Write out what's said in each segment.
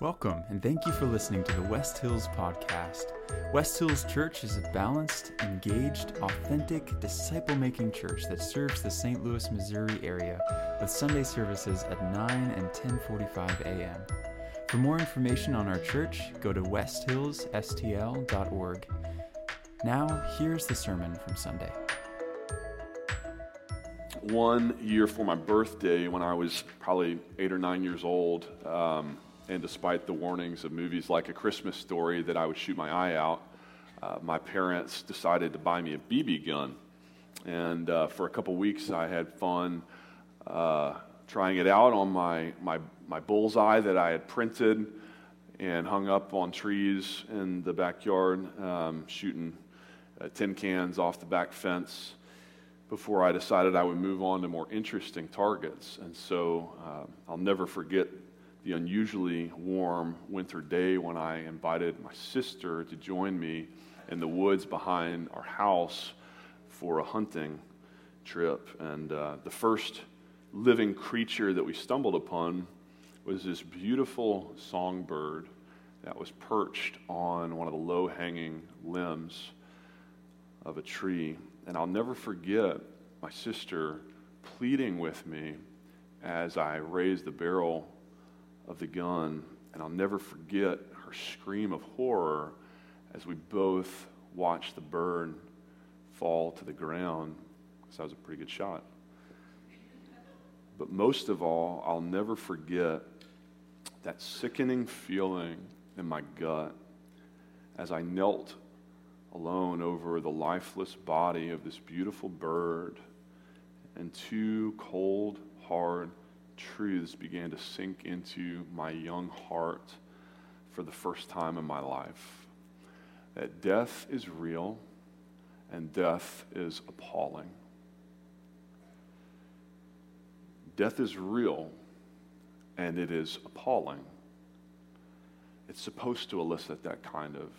Welcome, and thank you for listening to the West Hills Podcast. West Hills Church is a balanced, engaged, authentic, disciple making church that serves the St. Louis, Missouri area with Sunday services at 9 and 10:45 a.m. For more information on our church, go to westhillsstl.org. Now, here's the sermon from Sunday. One year for my birthday, when I was probably eight or nine years old, um, and despite the warnings of movies like A Christmas Story that I would shoot my eye out, uh, my parents decided to buy me a BB gun. And uh, for a couple weeks, I had fun uh, trying it out on my, my, my bullseye that I had printed and hung up on trees in the backyard, um, shooting uh, tin cans off the back fence before I decided I would move on to more interesting targets. And so uh, I'll never forget the unusually warm winter day when I invited my sister to join me in the woods behind our house for a hunting trip. And uh, the first living creature that we stumbled upon was this beautiful songbird that was perched on one of the low hanging limbs of a tree. And I'll never forget my sister pleading with me as I raised the barrel of the gun, and I'll never forget her scream of horror as we both watched the bird fall to the ground, because that was a pretty good shot. But most of all, I'll never forget that sickening feeling in my gut as I knelt alone over the lifeless body of this beautiful bird, and two cold, hard truths began to sink into my young heart for the first time in my life that death is real and death is appalling. Death is real and it is appalling. It's supposed to elicit that kind of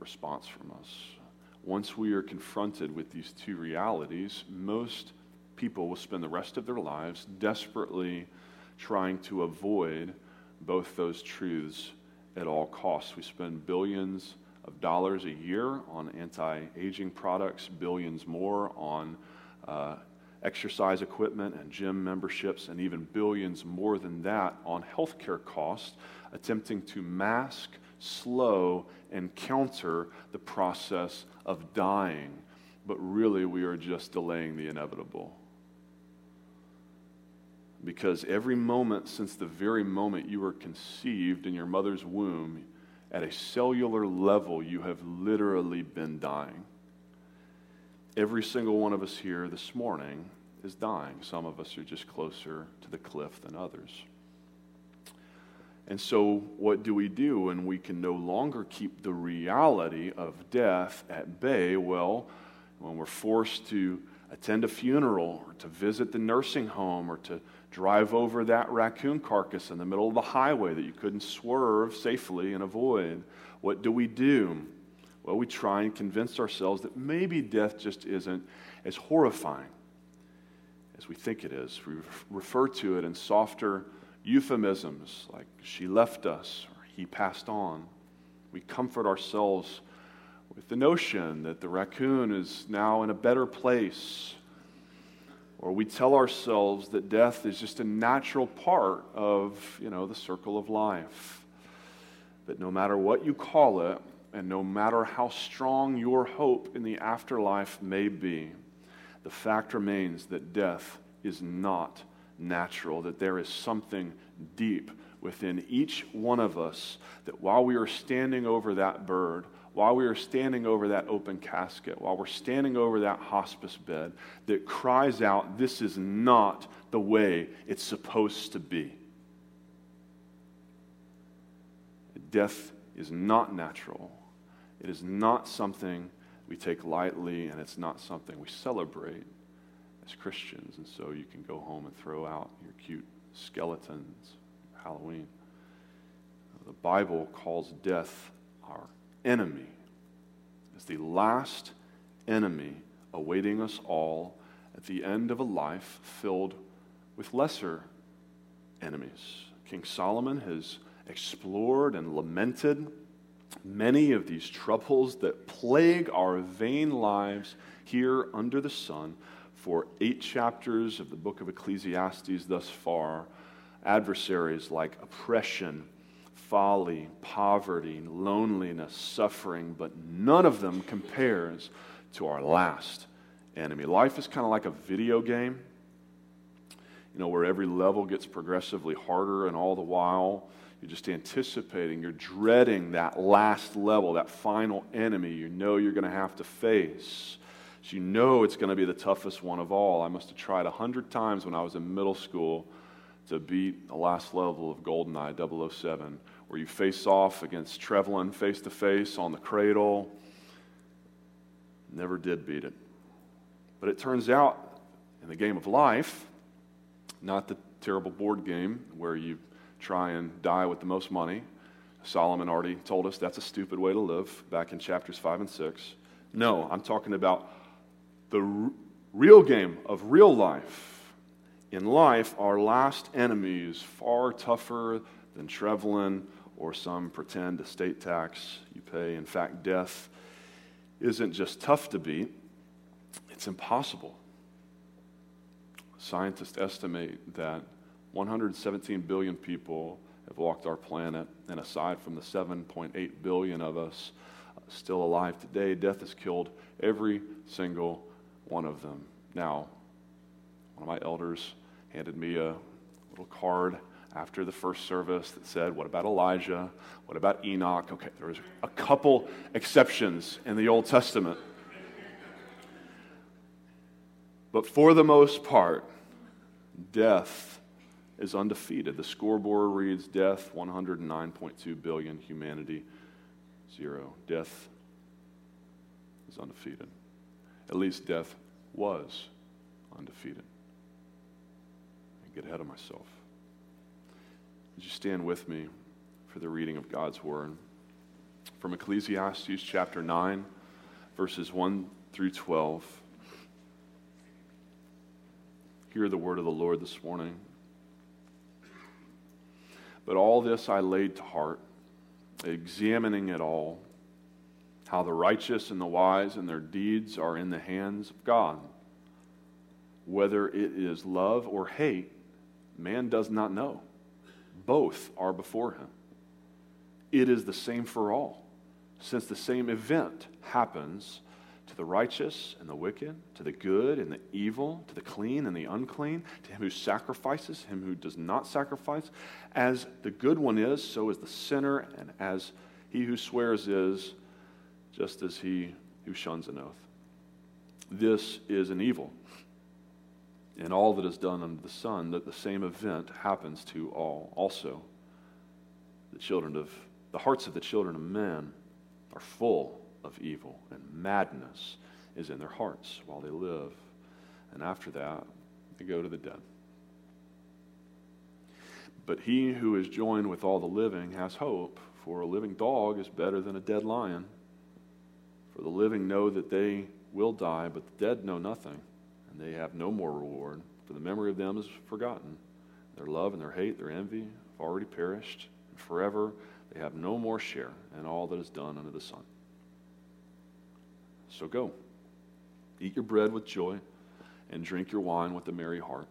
response from us. Once we are confronted with these two realities, most people will spend the rest of their lives desperately trying to avoid both those truths at all costs. We spend billions of dollars a year on anti aging products, billions more on uh, exercise equipment and gym memberships, and even billions more than that on healthcare costs, attempting to mask, slow, and counter the process of dying. But really, we are just delaying the inevitable. Because every moment since the very moment you were conceived in your mother's womb, at a cellular level, you have literally been dying. Every single one of us here this morning is dying. Some of us are just closer to the cliff than others. And so, what do we do when we can no longer keep the reality of death at bay? Well, when we're forced to attend a funeral or to visit the nursing home or to drive over that raccoon carcass in the middle of the highway that you couldn't swerve safely and avoid. What do we do? Well, we try and convince ourselves that maybe death just isn't as horrifying as we think it is. We refer to it in softer euphemisms like she left us or he passed on. We comfort ourselves with the notion that the raccoon is now in a better place or we tell ourselves that death is just a natural part of, you know, the circle of life. But no matter what you call it, and no matter how strong your hope in the afterlife may be, the fact remains that death is not natural, that there is something deep within each one of us that while we are standing over that bird, while we are standing over that open casket, while we're standing over that hospice bed, that cries out, This is not the way it's supposed to be. Death is not natural. It is not something we take lightly, and it's not something we celebrate as Christians. And so you can go home and throw out your cute skeletons, Halloween. The Bible calls death our enemy, as the last enemy awaiting us all at the end of a life filled with lesser enemies. King Solomon has explored and lamented many of these troubles that plague our vain lives here under the sun for eight chapters of the book of Ecclesiastes thus far. Adversaries like oppression, folly, poverty, loneliness, suffering, but none of them compares to our last enemy. Life is kind of like a video game, you know, where every level gets progressively harder, and all the while you're just anticipating, you're dreading that last level, that final enemy you know you're going to have to face. So you know it's going to be the toughest one of all. I must have tried a hundred times when I was in middle school to beat the last level of GoldenEye 007, where you face off against Trevelyan face to face on the cradle. Never did beat it. But it turns out in the game of life, not the terrible board game where you try and die with the most money. Solomon already told us that's a stupid way to live back in chapters 5 and 6. No, I'm talking about the r- real game of real life. In life, our last enemy is far tougher than Trevelyan or some pretend estate tax you pay. In fact, death isn't just tough to beat, it's impossible. Scientists estimate that 117 billion people have walked our planet, and aside from the 7.8 billion of us still alive today, death has killed every single one of them. Now, one of my elders handed me a little card after the first service that said, What about Elijah? What about Enoch? Okay, there was a couple exceptions in the Old Testament. But for the most part, death is undefeated. The scoreboard reads death 109.2 billion, humanity zero. Death is undefeated. At least death was undefeated. I get ahead of myself. Would you stand with me for the reading of God's word? From Ecclesiastes chapter 9, verses 1 through 12. Hear the word of the Lord this morning. But all this I laid to heart, examining it all, how the righteous and the wise and their deeds are in the hands of God. Whether it is love or hate, man does not know. Both are before him. It is the same for all, since the same event happens to the righteous and the wicked, to the good and the evil, to the clean and the unclean, to him who sacrifices, him who does not sacrifice. As the good one is, so is the sinner, and as he who swears is, just as he who shuns an oath. This is an evil. And all that is done under the sun, that the same event happens to all. Also, the children of the hearts of the children of men are full of evil, and madness is in their hearts while they live. And after that, they go to the dead. But he who is joined with all the living has hope, for a living dog is better than a dead lion. For the living know that they will die, but the dead know nothing, they have no more reward, for the memory of them is forgotten. Their love and their hate, their envy have already perished, and forever they have no more share in all that is done under the sun. So go. Eat your bread with joy and drink your wine with a merry heart,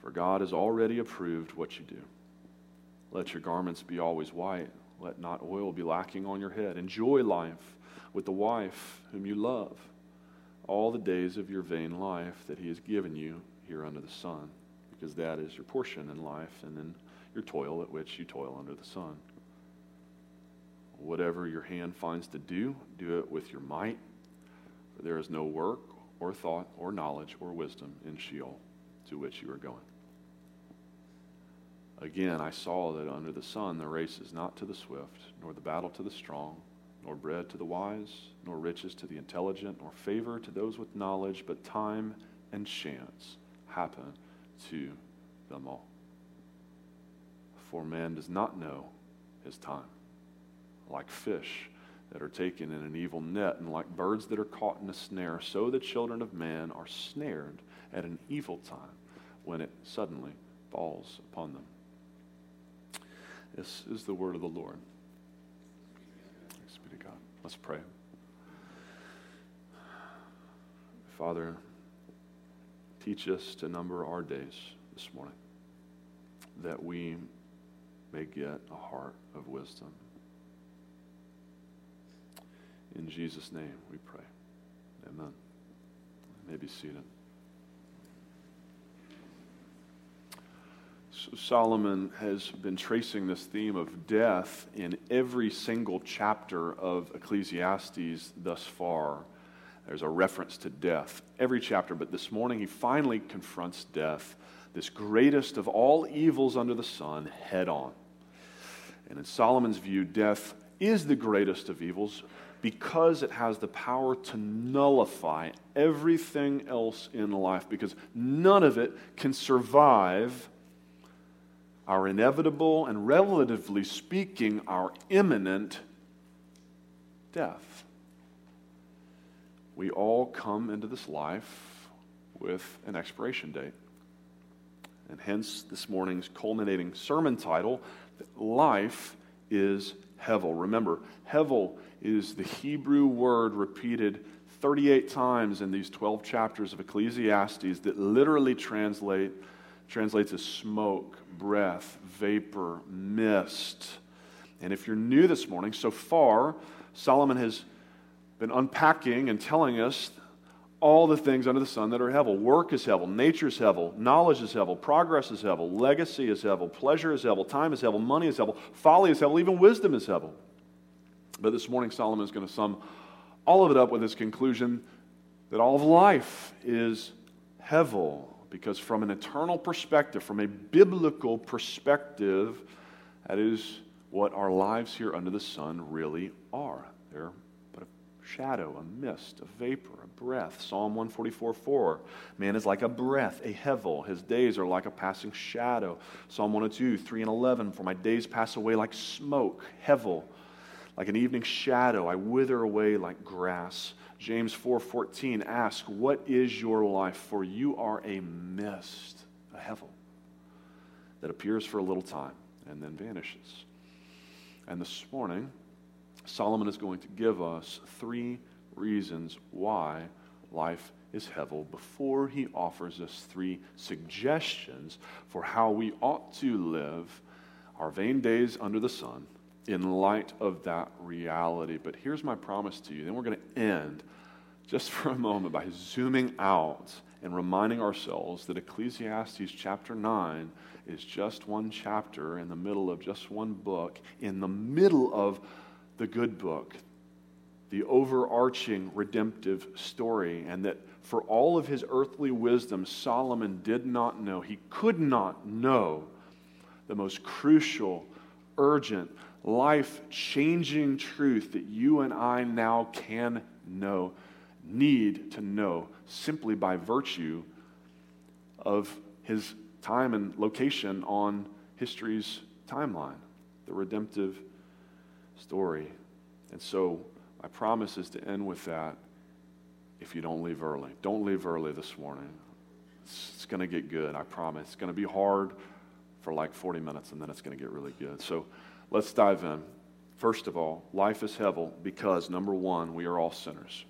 for God has already approved what you do. Let your garments be always white. Let not oil be lacking on your head. Enjoy life with the wife whom you love all the days of your vain life that He has given you here under the sun, because that is your portion in life and in your toil at which you toil under the sun. Whatever your hand finds to do, do it with your might for there is no work or thought or knowledge or wisdom in Sheol to which you are going. Again, I saw that under the sun the race is not to the swift, nor the battle to the strong, nor bread to the wise, nor riches to the intelligent, nor favor to those with knowledge, but time and chance happen to them all. For man does not know his time. Like fish, that are taken in an evil net, and like birds that are caught in a snare, so the children of man are snared at an evil time when it suddenly falls upon them. This is the word of the Lord. Thanks be to God. Let's pray. Father, teach us to number our days this morning, that we may get a heart of wisdom. In Jesus' name we pray. Amen. You may be seated. Solomon has been tracing this theme of death in every single chapter of Ecclesiastes thus far. There's a reference to death every chapter, but this morning he finally confronts death, this greatest of all evils under the sun, head on. And in Solomon's view, death is the greatest of evils because it has the power to nullify everything else in life, because none of it can survive our inevitable and relatively speaking, our imminent death. We all come into this life with an expiration date. And hence this morning's culminating sermon title Life is Hevel. Remember, Hevel is the Hebrew word repeated 38 times in these 12 chapters of Ecclesiastes that literally translate translates as smoke, breath, vapor, mist. And if you're new this morning, so far, Solomon has been unpacking and telling us all the things under the sun that are hevel. Work is hevel, nature is hevel, knowledge is hevel, progress is hevel, legacy is hevel, pleasure is hevel, time is hevel, money is hevel, folly is hevel, even wisdom is hevel. But this morning, Solomon is going to sum all of it up with his conclusion that all of life is hevel. Because from an eternal perspective, from a biblical perspective, that is what our lives here under the sun really are. They're but a shadow, a mist, a vapor, a breath. Psalm 144 4. Man is like a breath, a hevel. His days are like a passing shadow. Psalm 102 3 and 11. For my days pass away like smoke, hevel. Like an evening shadow, I wither away like grass. James 4:14 asks, "What is your life? For you are a mist, a hevel that appears for a little time and then vanishes." And this morning, Solomon is going to give us three reasons why life is hevel before he offers us three suggestions for how we ought to live our vain days under the sun in light of that reality. But here's my promise to you. Then we're going to end just for a moment by zooming out and reminding ourselves that Ecclesiastes chapter 9 is just one chapter in the middle of just one book, in the middle of the good book, the overarching redemptive story, and that for all of his earthly wisdom, Solomon did not know, he could not know the most crucial, urgent, life changing truth that you and I now can know, need to know, simply by virtue of his time and location on history's timeline, the redemptive story. And so, my promise is to end with that if you don't leave early. Don't leave early this morning. It's, it's going to get good, I promise. It's going to be hard for like 40 minutes, and then it's going to get really good. So, Let's dive in. First of all, life is hevel because, number one, we are all sinners.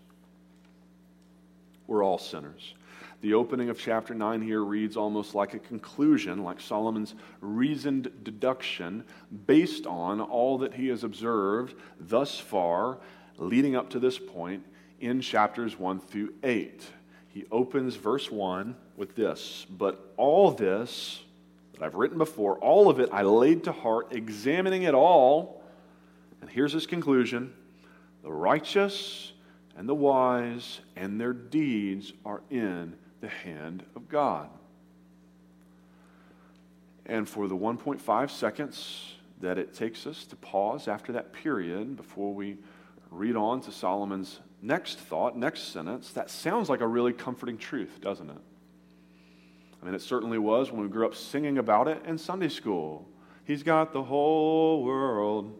We're all sinners. The opening of chapter 9 here reads almost like a conclusion, like Solomon's reasoned deduction based on all that he has observed thus far, leading up to this point in chapters 1 through 8. He opens verse 1 with this But all this that I've written before, all of it I laid to heart, examining it all. And here's his conclusion the righteous and the wise and their deeds are in the hand of God. And for the 1.5 seconds that it takes us to pause after that period before we read on to Solomon's next thought, next sentence, that sounds like a really comforting truth, doesn't it? I mean, it certainly was when we grew up singing about it in Sunday school. He's got the whole world.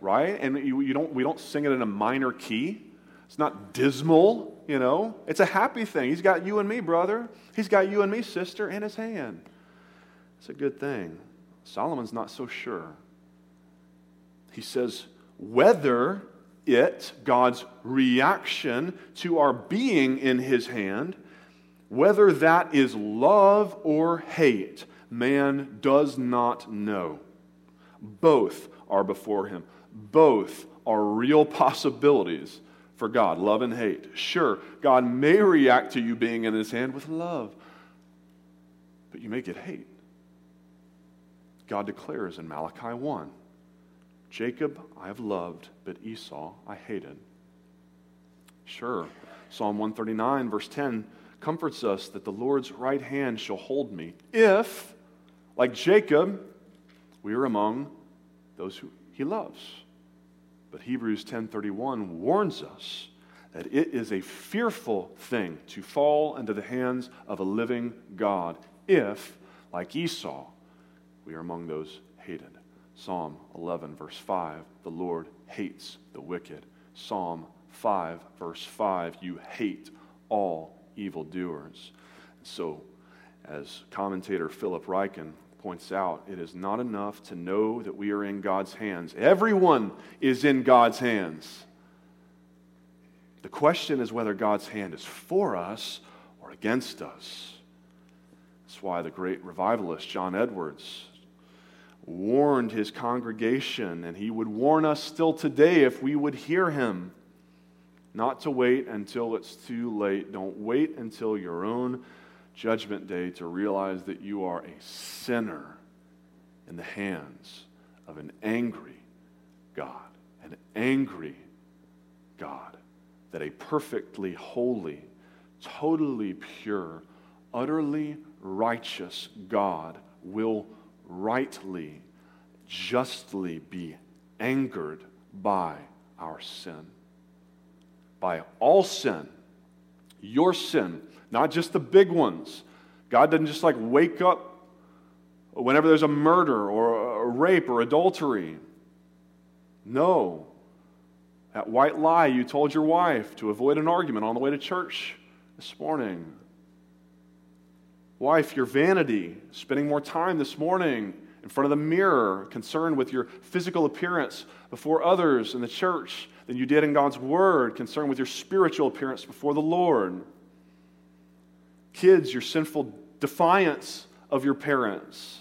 Right? And you, you don't, we don't sing it in a minor key. It's not dismal, you know. It's a happy thing. He's got you and me, brother. He's got you and me, sister, in his hand. It's a good thing. Solomon's not so sure. He says, whether it, God's reaction to our being in his hand, whether that is love or hate, man does not know. Both are before him. Both are real possibilities for God love and hate. Sure, God may react to you being in his hand with love, but you may get hate. God declares in Malachi 1 Jacob I have loved, but Esau I hated. Sure, Psalm 139, verse 10 comforts us that the Lord's right hand shall hold me if, like Jacob, we are among those who he loves. But Hebrews 10:31 warns us that it is a fearful thing to fall into the hands of a living God if, like Esau, we are among those hated. Psalm 11, verse 5, the Lord hates the wicked. Psalm 5, verse 5, you hate all evildoers. So, as commentator Philip Ryken points out, it is not enough to know that we are in God's hands. Everyone is in God's hands. The question is whether God's hand is for us or against us. That's why the great revivalist John Edwards warned his congregation, and he would warn us still today if we would hear him not to wait until it's too late. Don't wait until your own judgment day to realize that you are a sinner in the hands of an angry God. An angry God. That a perfectly holy, totally pure, utterly righteous God will rightly, justly be angered by our sin. By all sin, your sin, not just the big ones. God doesn't just like wake up whenever there's a murder or a rape or adultery. No. That white lie you told your wife to avoid an argument on the way to church this morning. Wife, your vanity, spending more time this morning in front of the mirror, concerned with your physical appearance before others in the church than you did in God's Word, concerned with your spiritual appearance before the Lord. Kids, your sinful defiance of your parents.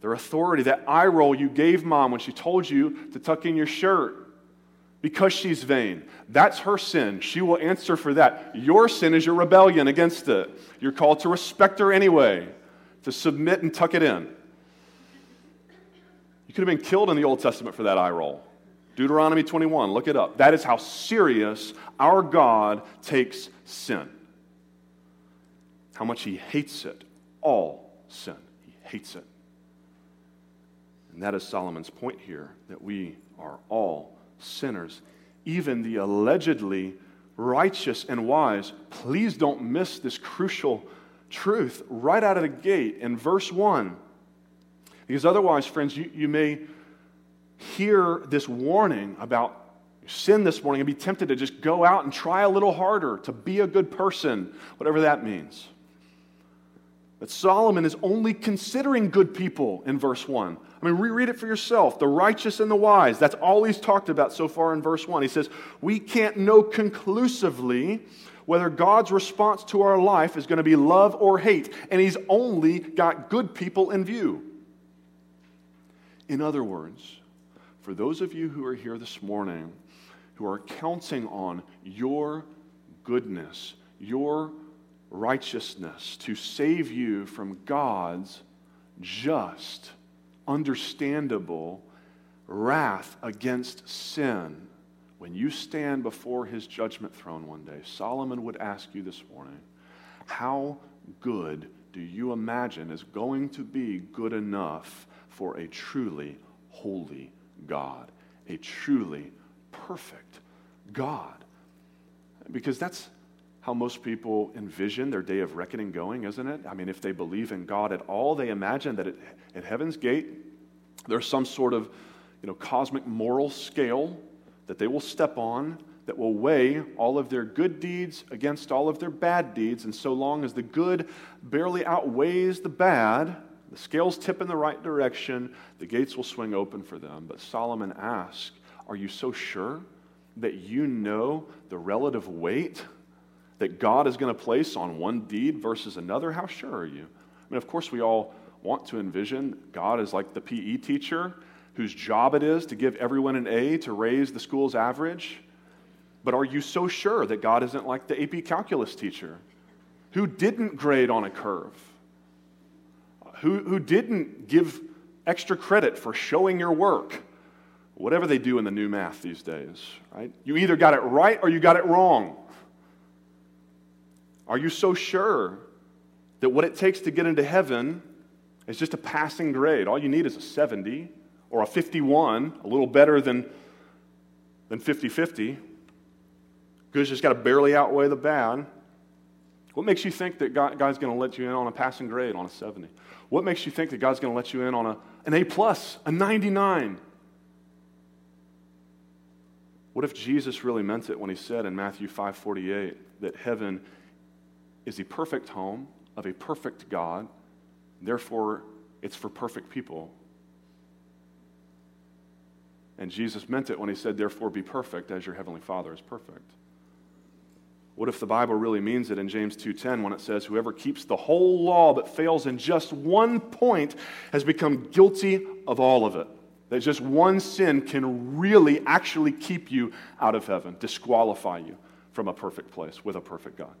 Their authority, that eye roll you gave mom when she told you to tuck in your shirt because she's vain. That's her sin. She will answer for that. Your sin is your rebellion against it. You're called to respect her anyway, to submit and tuck it in. You could have been killed in the Old Testament for that eye roll. Deuteronomy 21, look it up. That is how serious our God takes sin. How much he hates it. All sin. He hates it. And that is Solomon's point here that we are all sinners, even the allegedly righteous and wise. Please don't miss this crucial truth right out of the gate in verse 1. Because otherwise, friends, you, you may hear this warning about sin this morning and be tempted to just go out and try a little harder to be a good person, whatever that means. But Solomon is only considering good people in verse 1. I mean, reread it for yourself. The righteous and the wise. That's all he's talked about so far in verse 1. He says, We can't know conclusively whether God's response to our life is going to be love or hate. And he's only got good people in view. In other words, for those of you who are here this morning who are counting on your goodness, your righteousness to save you from God's just, understandable wrath against sin, when you stand before his judgment throne one day, Solomon would ask you this morning, How good do you imagine is going to be good enough for a truly holy God, a truly perfect God? Because that's how most people envision their day of reckoning going, isn't it? I mean, if they believe in God at all, they imagine that at, at heaven's gate, there's some sort of you know, cosmic moral scale that they will step on that will weigh all of their good deeds against all of their bad deeds. And so long as the good barely outweighs the bad, The scales tip in the right direction, the gates will swing open for them. But Solomon asks, Are you so sure that you know the relative weight that God is going to place on one deed versus another? How sure are you? I mean, of course, we all want to envision God as like the PE teacher whose job it is to give everyone an A to raise the school's average. But are you so sure that God isn't like the AP calculus teacher who didn't grade on a curve? Who, who didn't give extra credit for showing your work? Whatever they do in the new math these days, right? You either got it right or you got it wrong. Are you so sure that what it takes to get into heaven is just a passing grade? All you need is a 70 or a 51, a little better than, than 50 50. Good's just got to barely outweigh the bad. What makes you think that God, God's going to let you in on a passing grade on a 70? What makes you think that God's going to let you in on a, an A plus, a 99? What if Jesus really meant it when he said in Matthew 5:48 that heaven is the perfect home of a perfect God, therefore it's for perfect people? And Jesus meant it when he said, Therefore be perfect as your heavenly Father is perfect. What if the Bible really means it in James 2:10 when it says whoever keeps the whole law but fails in just one point has become guilty of all of it? That just one sin can really actually keep you out of heaven, disqualify you from a perfect place with a perfect God.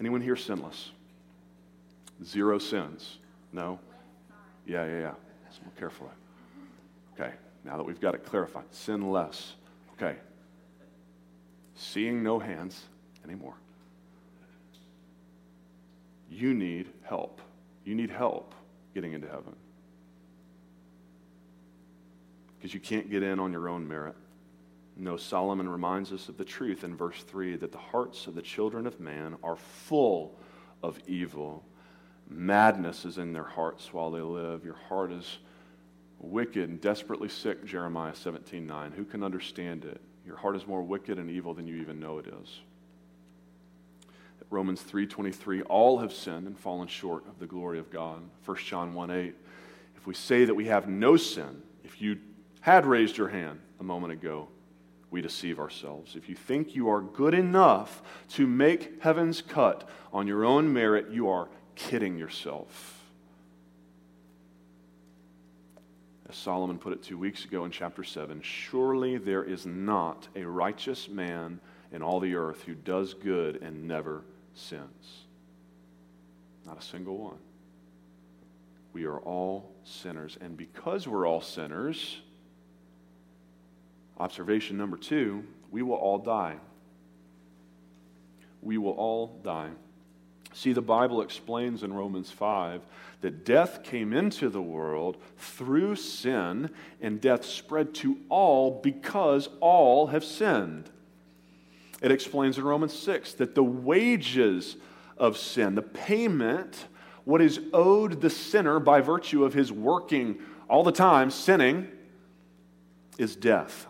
Anyone here sinless? Zero sins? No? Yeah, yeah, yeah. Let's more carefully. Okay. Now that we've got it clarified, sinless. Okay. Seeing no hands anymore. You need help. You need help getting into heaven. Because you can't get in on your own merit. No, Solomon reminds us of the truth in verse 3 that the hearts of the children of man are full of evil. Madness is in their hearts while they live. Your heart is wicked and desperately sick, Jeremiah 17 9. Who can understand it? Your heart is more wicked and evil than you even know it is. Romans 3:23 all have sinned and fallen short of the glory of God. 1 John 1:8 If we say that we have no sin, if you had raised your hand a moment ago, we deceive ourselves. If you think you are good enough to make heaven's cut on your own merit, you are kidding yourself. As Solomon put it two weeks ago in chapter 7 Surely there is not a righteous man in all the earth who does good and never sins. Not a single one. We are all sinners. And because we're all sinners, observation number two, we will all die. We will all die. See, the Bible explains in Romans 5 that death came into the world through sin, and death spread to all because all have sinned. It explains in Romans 6 that the wages of sin, the payment, what is owed the sinner by virtue of his working all the time, sinning, is death.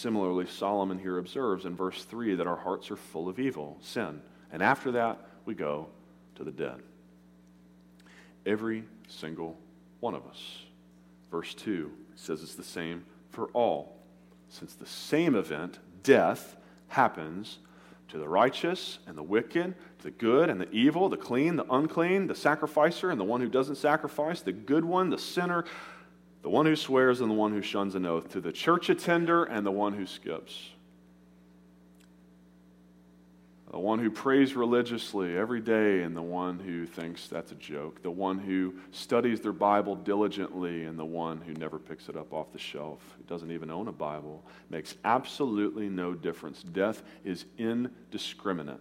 Similarly, Solomon here observes in verse 3 that our hearts are full of evil, sin. And after that, we go to the dead. Every single one of us. Verse 2 says it's the same for all. Since the same event, death, happens to the righteous and the wicked, to the good and the evil, the clean, the unclean, the sacrificer and the one who doesn't sacrifice, the good one, the sinner, the one who swears and the one who shuns an oath, to the church attender and the one who skips. The one who prays religiously every day and the one who thinks that's a joke, the one who studies their Bible diligently and the one who never picks it up off the shelf, who doesn't even own a Bible, makes absolutely no difference. Death is indiscriminate,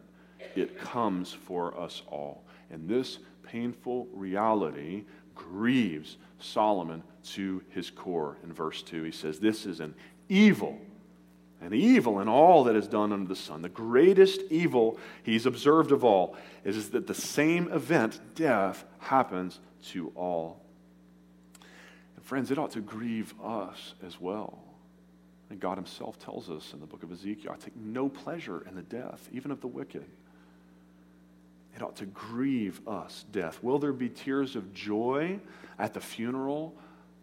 it comes for us all. And this painful reality grieves Solomon to his core. In verse 2, he says, This is an evil an evil in all that is done under the sun. The greatest evil he's observed of all is, that the same event, death, happens to all. And friends, it ought to grieve us as well. And God Himself tells us in the book of Ezekiel, I take no pleasure in the death, even of the wicked. It ought to grieve us, death. Will there be tears of joy at the funeral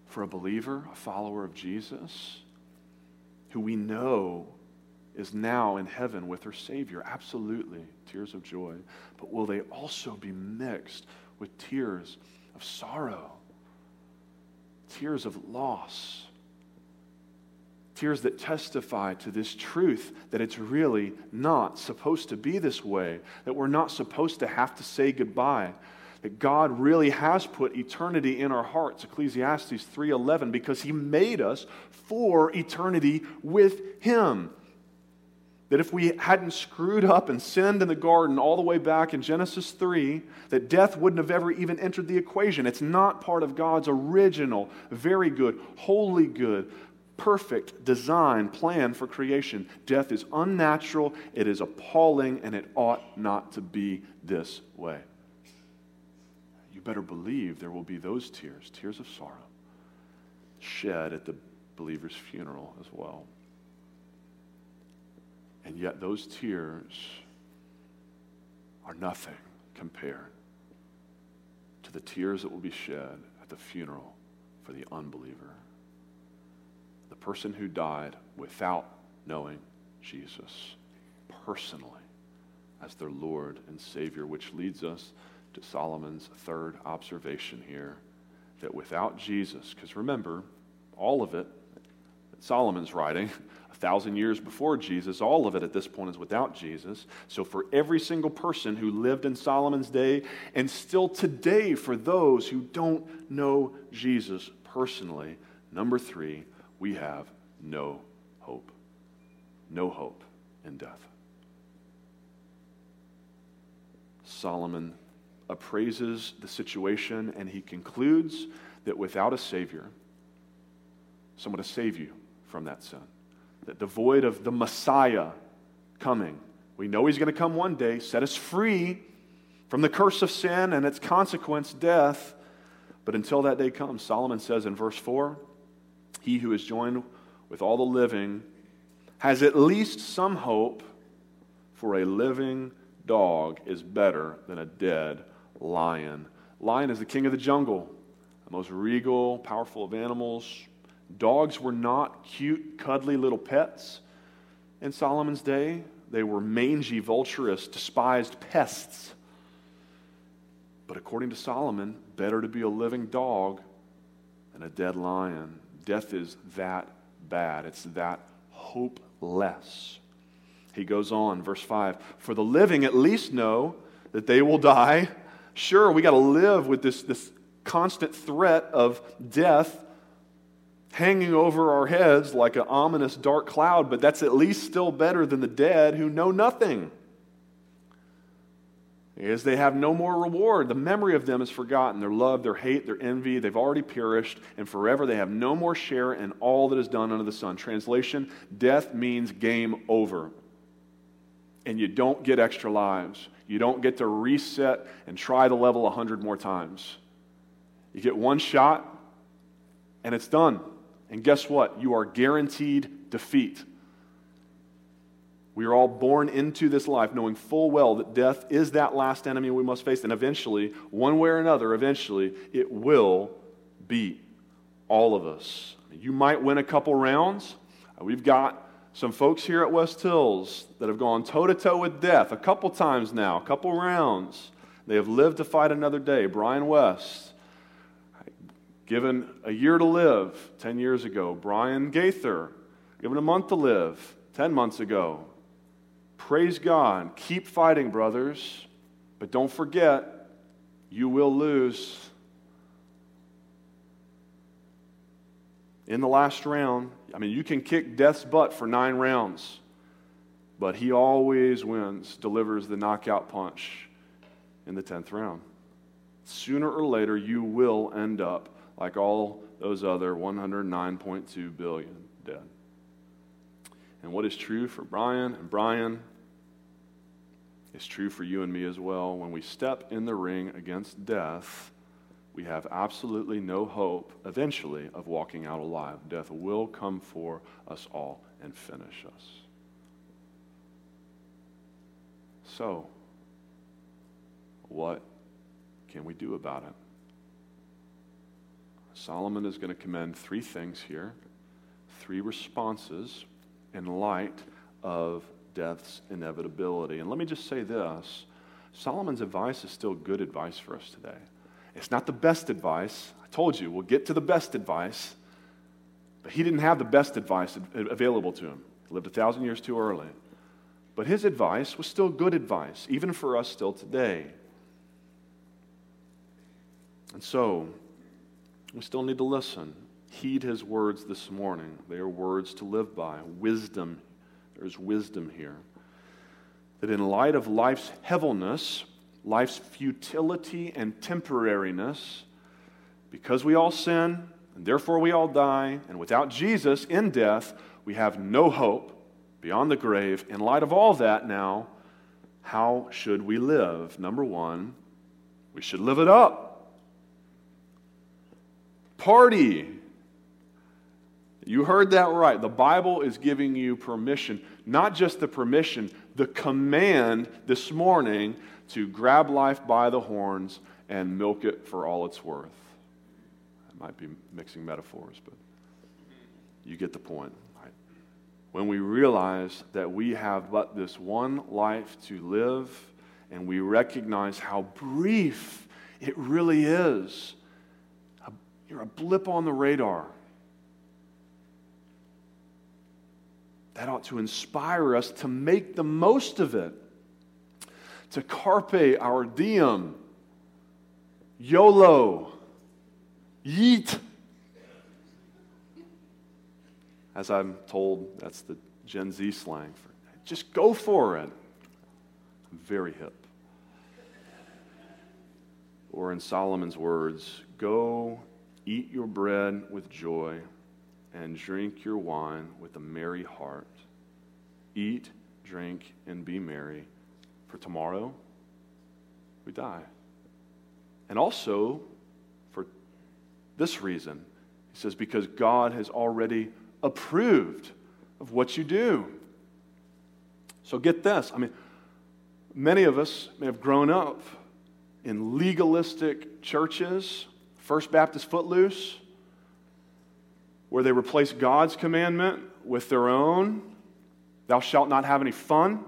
for a believer, a follower of Jesus, who we know is now in heaven with her Savior? Absolutely, tears of joy. But will they also be mixed with tears of sorrow, tears of loss? Tears that testify to this truth that it's really not supposed to be this way, that we're not supposed to have to say goodbye, that God really has put eternity in our hearts, Ecclesiastes 3:11, because he made us for eternity with him. That if we hadn't screwed up and sinned in the garden all the way back in Genesis 3, that death wouldn't have ever even entered the equation. It's not part of God's original, very good, holy good, perfect design plan for creation. Death is unnatural, it is appalling, and it ought not to be this way. You better believe there will be those tears, tears of sorrow, shed at the believer's funeral as well. And yet, those tears are nothing compared to the tears that will be shed at the funeral for the unbeliever person who died without knowing Jesus personally as their Lord and Savior, which leads us to Solomon's third observation here that without Jesus, because remember, all of it that Solomon's writing, a thousand years before Jesus, all of it at this point is without Jesus. So, for every single person who lived in Solomon's day, and still today for those who don't know Jesus personally, number three, we have no hope. No hope in death. Solomon appraises the situation and he concludes that without a Savior, someone to save you from that sin, that devoid of the Messiah coming, we know he's going to come one day, set us free from the curse of sin and its consequence, death. But until that day comes, Solomon says in verse 4 he who is joined with all the living has at least some hope, for a living dog is better than a dead lion. Lion is the king of the jungle, the most regal, powerful of animals. Dogs were not cute, cuddly little pets in Solomon's day. They were mangy, vulturous, despised pests. But according to Solomon, better to be a living dog than a dead lion. Death is that bad, it's that hopeless. He goes on, verse 5 For the living at least know that they will die. Sure, we got to live with this, this constant threat of death hanging over our heads like an ominous dark cloud, but that's at least still better than the dead who know nothing is they have no more reward. The memory of them is forgotten. Their love, their hate, their envy, they've already perished, and forever they have no more share in all that is done under the sun. Translation Death means game over. And you don't get extra lives. You don't get to reset and try the level a hundred more times. You get one shot, and it's done. And guess what? You are guaranteed defeat. We are all born into this life knowing full well that death is that last enemy we must face. And eventually, one way or another, eventually, it will beat all of us. You might win a couple rounds. We've got some folks here at West Hills that have gone toe to toe with death a couple times now, a couple rounds. They have lived to fight another day. Brian West, given a year to live 10 years ago. Brian Gaither, given a month to live 10 months ago. Praise God. Keep fighting, brothers. But don't forget, you will lose. In the last round, I mean, you can kick death's butt for nine rounds, but he always wins, delivers the knockout punch in the 10th round. Sooner or later, you will end up like all those other 109.2 billion dead. And what is true for Brian and Brian is true for you and me as well. When we step in the ring against death, we have absolutely no hope eventually of walking out alive. Death will come for us all and finish us. So, what can we do about it? Solomon is going to commend three things here, three responses in light of death's inevitability. And let me just say this Solomon's advice is still good advice for us today. It's not the best advice. I told you, we'll get to the best advice. But he didn't have the best advice available to him. He lived a thousand years too early. But his advice was still good advice, even for us still today. And so, we still need to listen. Heed his words this morning. They are words to live by. Wisdom. There's wisdom here. That in light of life's heaviness, life's futility and temporariness, because we all sin, and therefore we all die, and without Jesus in death, we have no hope beyond the grave. In light of all that, now, how should we live? Number one, we should live it up. Party. You heard that right. The Bible is giving you permission, not just the permission, the command this morning to grab life by the horns and milk it for all it's worth. I might be mixing metaphors, but you get the point. Right? When we realize that we have but this one life to live, and we recognize how brief it really is you're a blip on the radar. That ought to inspire us to make the most of it, to carpe our diem, YOLO, yeet. As I'm told, that's the Gen Z slang for just go for it. Very hip. Or in Solomon's words, go Eat your bread with joy and drink your wine with a merry heart. Eat, drink, and be merry, for tomorrow we die. And also, for this reason, he says, because God has already approved of what you do. So get this. I mean, many of us may have grown up in legalistic churches First Baptist Footloose, where they replace God's commandment with their own. Thou shalt not have any fun.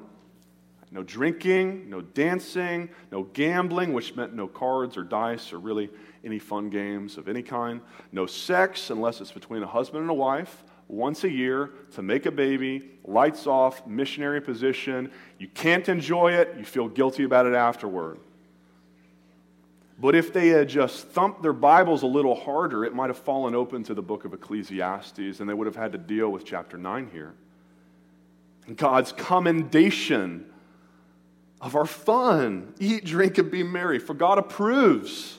No drinking, no dancing, no gambling, which meant no cards or dice or really any fun games of any kind. No sex, unless it's between a husband and a wife, once a year to make a baby, lights off, missionary position. You can't enjoy it, you feel guilty about it afterward. But if they had just thumped their Bibles a little harder, it might have fallen open to the book of Ecclesiastes, and they would have had to deal with chapter 9 here. God's commendation of our fun eat, drink, and be merry, for God approves.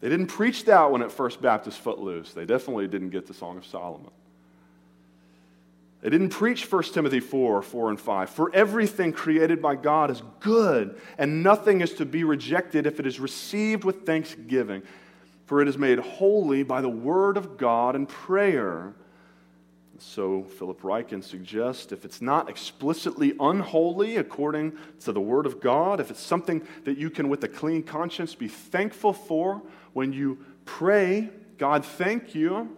They didn't preach that one at First Baptist Footloose. They definitely didn't get the Song of Solomon. They didn't preach 1 Timothy 4, 4 and 5. For everything created by God is good, and nothing is to be rejected if it is received with thanksgiving. For it is made holy by the word of God and prayer. So Philip Ryken suggests if it's not explicitly unholy according to the word of God, if it's something that you can with a clean conscience be thankful for when you pray, God, thank you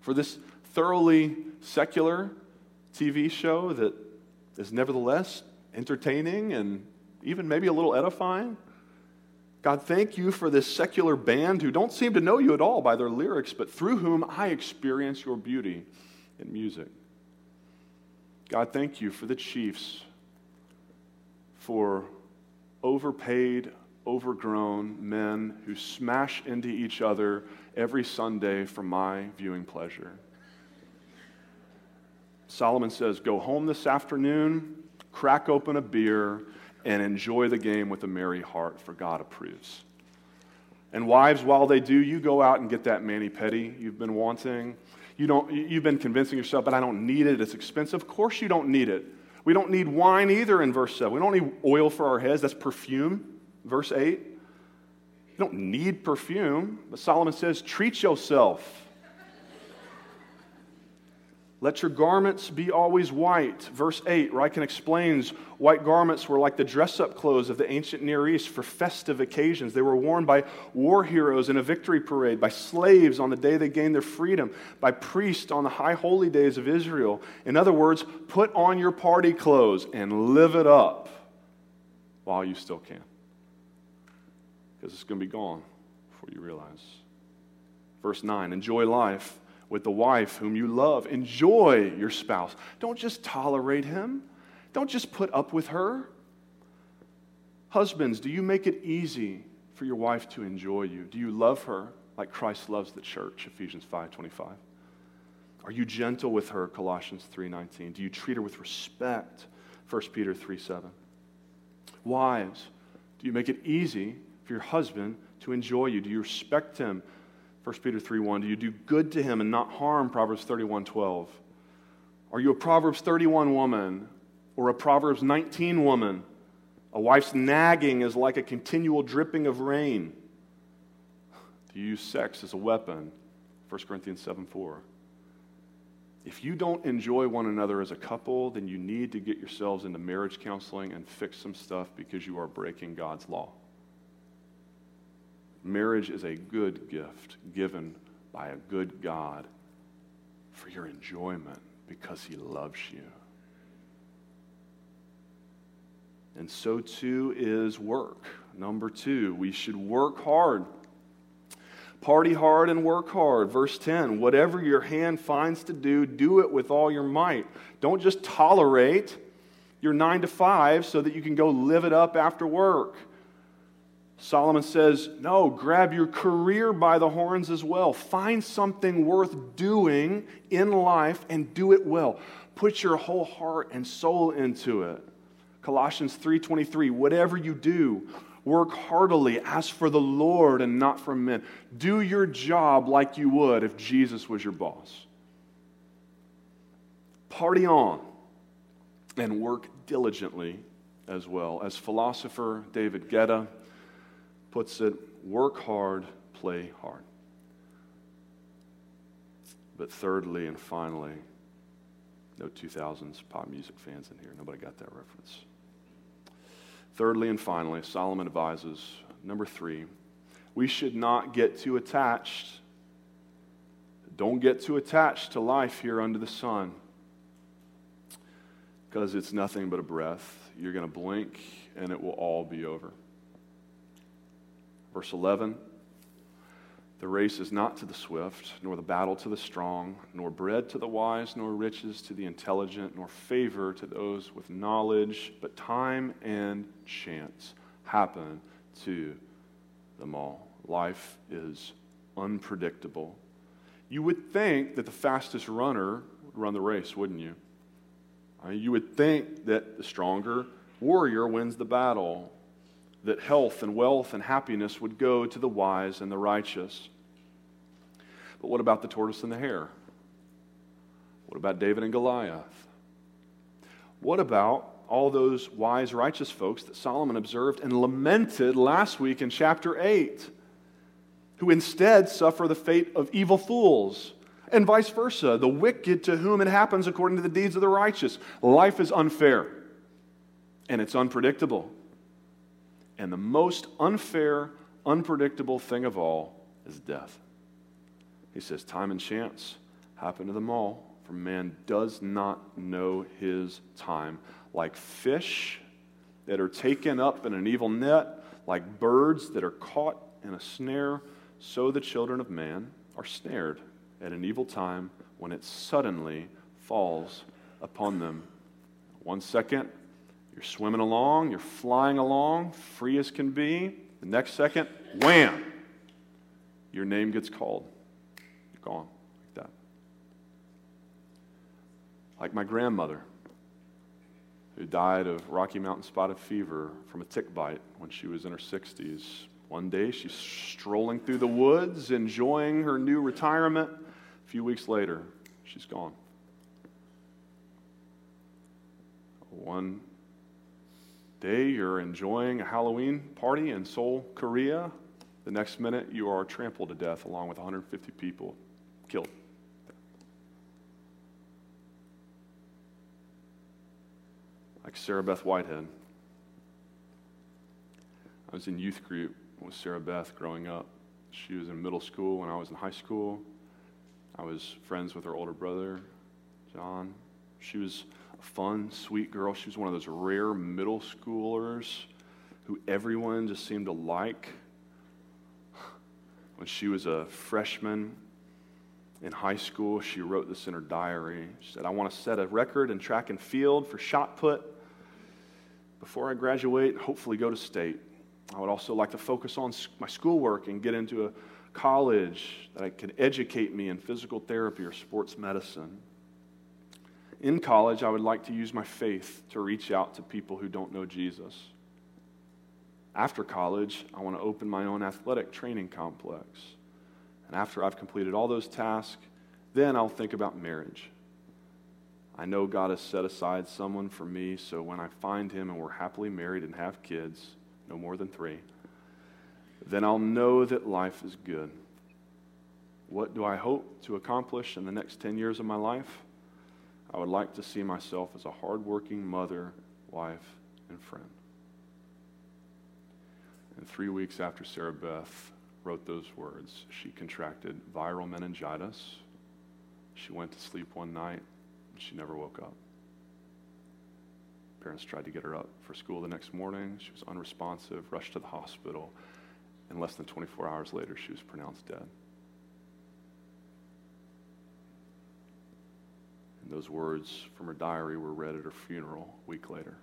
for this thoroughly secular TV show that is nevertheless entertaining and even maybe a little edifying. God, thank you for this secular band who don't seem to know you at all by their lyrics, but through whom I experience your beauty in music. God, thank you for the Chiefs, for overpaid, overgrown men who smash into each other every Sunday for my viewing pleasure. Solomon says, Go home this afternoon, crack open a beer, and enjoy the game with a merry heart, for God approves. And wives, while they do, you go out and get that mani pedi you've been wanting. You don't, you've been convincing yourself, but I don't need it. It's expensive. Of course, you don't need it. We don't need wine either in verse 7. We don't need oil for our heads. That's perfume, verse 8. You don't need perfume. But Solomon says, treat yourself. Let your garments be always white. Verse 8, Ryken explains white garments were like the dress up clothes of the ancient Near East for festive occasions. They were worn by war heroes in a victory parade, by slaves on the day they gained their freedom, by priests on the high holy days of Israel. In other words, put on your party clothes and live it up while you still can. Because it's going to be gone before you realize. Verse 9, enjoy life with the wife whom you love. Enjoy your spouse. Don't just tolerate him, don't just put up with her. Husbands, do you make it easy for your wife to enjoy you? Do you love her like Christ loves the church? Ephesians 5:25. Are you gentle with her? Colossians 3:19. Do you treat her with respect? 1 Peter 3:7. Wives, do you make it easy for your husband to enjoy you? Do you respect him? 1 Peter 3 1. Do you do good to him and not harm? Proverbs 31 12. Are you a Proverbs 31 woman or a Proverbs 19 woman? A wife's nagging is like a continual dripping of rain. Do you use sex as a weapon? 1 Corinthians 7 4. If you don't enjoy one another as a couple, then you need to get yourselves into marriage counseling and fix some stuff because you are breaking God's law. Marriage is a good gift given by a good God for your enjoyment because He loves you. And so too is work. Number two, we should work hard. Party hard and work hard. Verse 10 Whatever your hand finds to do, do it with all your might. Don't just tolerate your nine to five so that you can go live it up after work. Solomon says, No, grab your career by the horns as well. Find something worth doing in life and do it well. Put your whole heart and soul into it. Colossians 3:23 Whatever you do, work heartily as for the Lord and not for men. Do your job like you would if Jesus was your boss. Party on and work diligently as well. As philosopher David Guetta puts it work hard, play hard. But thirdly and finally, no 2000s pop music fans in here. Nobody got that reference. Thirdly and finally, Solomon advises number three, we should not get too attached. Don't get too attached to life here under the sun because it's nothing but a breath. You're going to blink and it will all be over. Verse 11 The race is not to the swift, nor the battle to the strong, nor bread to the wise, nor riches to the intelligent, nor favor to those with knowledge, but time and chance happen to them all. Life is unpredictable. You would think that the fastest runner would run the race, wouldn't you? You would think that the stronger warrior wins the battle that health and wealth and happiness would go to the wise and the righteous. But what about the tortoise and the hare? What about David and Goliath? What about all those wise, righteous folks that Solomon observed and lamented last week in chapter 8, who instead suffer the fate of evil fools? And vice versa, the wicked to whom it happens according to the deeds of the righteous. Life is unfair and it's unpredictable. And the most unfair, unpredictable thing of all is death. He says, Time and chance happen to them all, for man does not know his time. Like fish that are taken up in an evil net, like birds that are caught in a snare, so the children of man are snared at an evil time when it suddenly falls upon them. One second, you're swimming along, you're flying along, free as can be. The next second, wham, your name gets called. You're gone like that. Like my grandmother, who died of Rocky Mountain spotted fever from a tick bite when she was in her 60s. One day, she's strolling through the woods, enjoying her new retirement. A few weeks later, she's gone. One day you're enjoying a Halloween party in Seoul, Korea. The next minute you are trampled to death along with 150 people killed. Like Sarah Beth Whitehead. I was in youth group with Sarah Beth growing up. She was in middle school when I was in high school. I was friends with her older brother, John. She was fun, sweet girl. She was one of those rare middle schoolers who everyone just seemed to like. When she was a freshman in high school, she wrote this in her diary. She said, I want to set a record in track and field for shot put. Before I graduate, hopefully go to state. I would also like to focus on my schoolwork and get into a college that could educate me in physical therapy or sports medicine. In college, I would like to use my faith to reach out to people who don't know Jesus. After college, I want to open my own athletic training complex. And after I've completed all those tasks, then I'll think about marriage. I know God has set aside someone for me, so when I find him and we're happily married and have kids, no more than three, then I'll know that life is good. What do I hope to accomplish in the next 10 years of my life? I would like to see myself as a hardworking mother, wife, and friend. And three weeks after Sarah Beth wrote those words, she contracted viral meningitis. She went to sleep one night and she never woke up. Parents tried to get her up for school the next morning. She was unresponsive, rushed to the hospital, and less than 24 hours later, she was pronounced dead. Those words from her diary were read at her funeral a week later.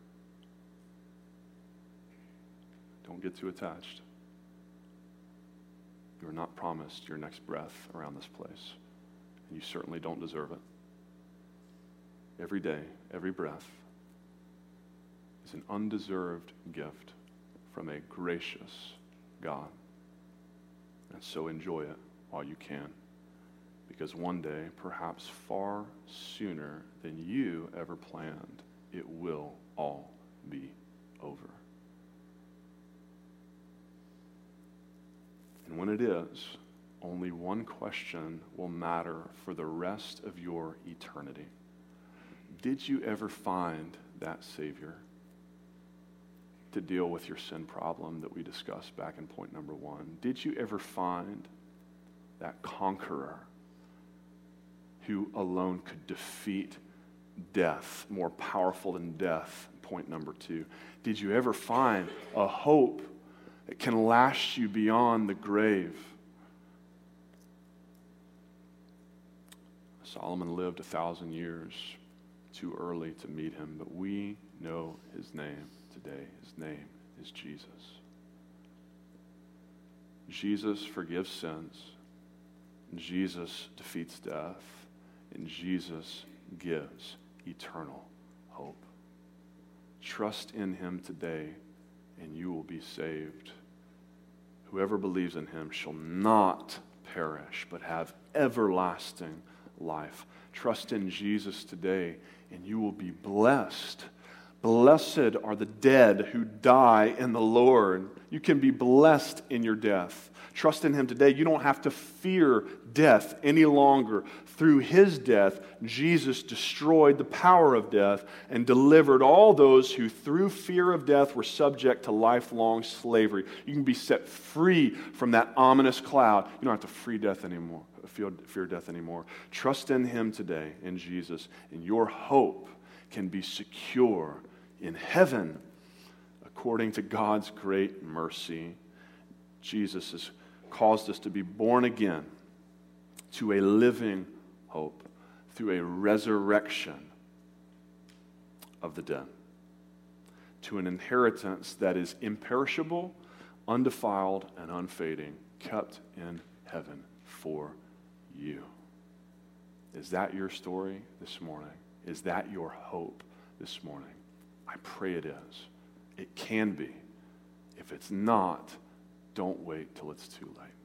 Don't get too attached. You are not promised your next breath around this place, and you certainly don't deserve it. Every day, every breath is an undeserved gift from a gracious God. And so enjoy it while you can. Because one day, perhaps far sooner than you ever planned, it will all be over. And when it is, only one question will matter for the rest of your eternity. Did you ever find that Savior to deal with your sin problem that we discussed back in point number one? Did you ever find that conqueror who alone could defeat death, more powerful than death? Point number two. Did you ever find a hope? that can last you beyond the grave. Solomon lived a thousand years too early to meet him, but we know his name today. His name is Jesus. Jesus forgives sins. Jesus defeats death. And Jesus gives eternal hope. Trust in him today and you will be saved. Whoever believes in him shall not perish, but have everlasting life. Trust in Jesus today, and you will be blessed. Blessed are the dead who die in the Lord. You can be blessed in your death. Trust in Him today. You don't have to fear death any longer. Through His death, Jesus destroyed the power of death and delivered all those who, through fear of death, were subject to lifelong slavery. You can be set free from that ominous cloud. You don't have to fear death anymore. Fear, death anymore. Trust in Him today, in Jesus, and your hope can be secure in heaven according to God's great mercy. Jesus has caused us to be born again to a living hope through a resurrection of the dead, to an inheritance that is imperishable, undefiled, and unfading, kept in heaven for you. Is that your story this morning? Is that your hope this morning? I pray it is. It can be. If it's not, don't wait till it's too late.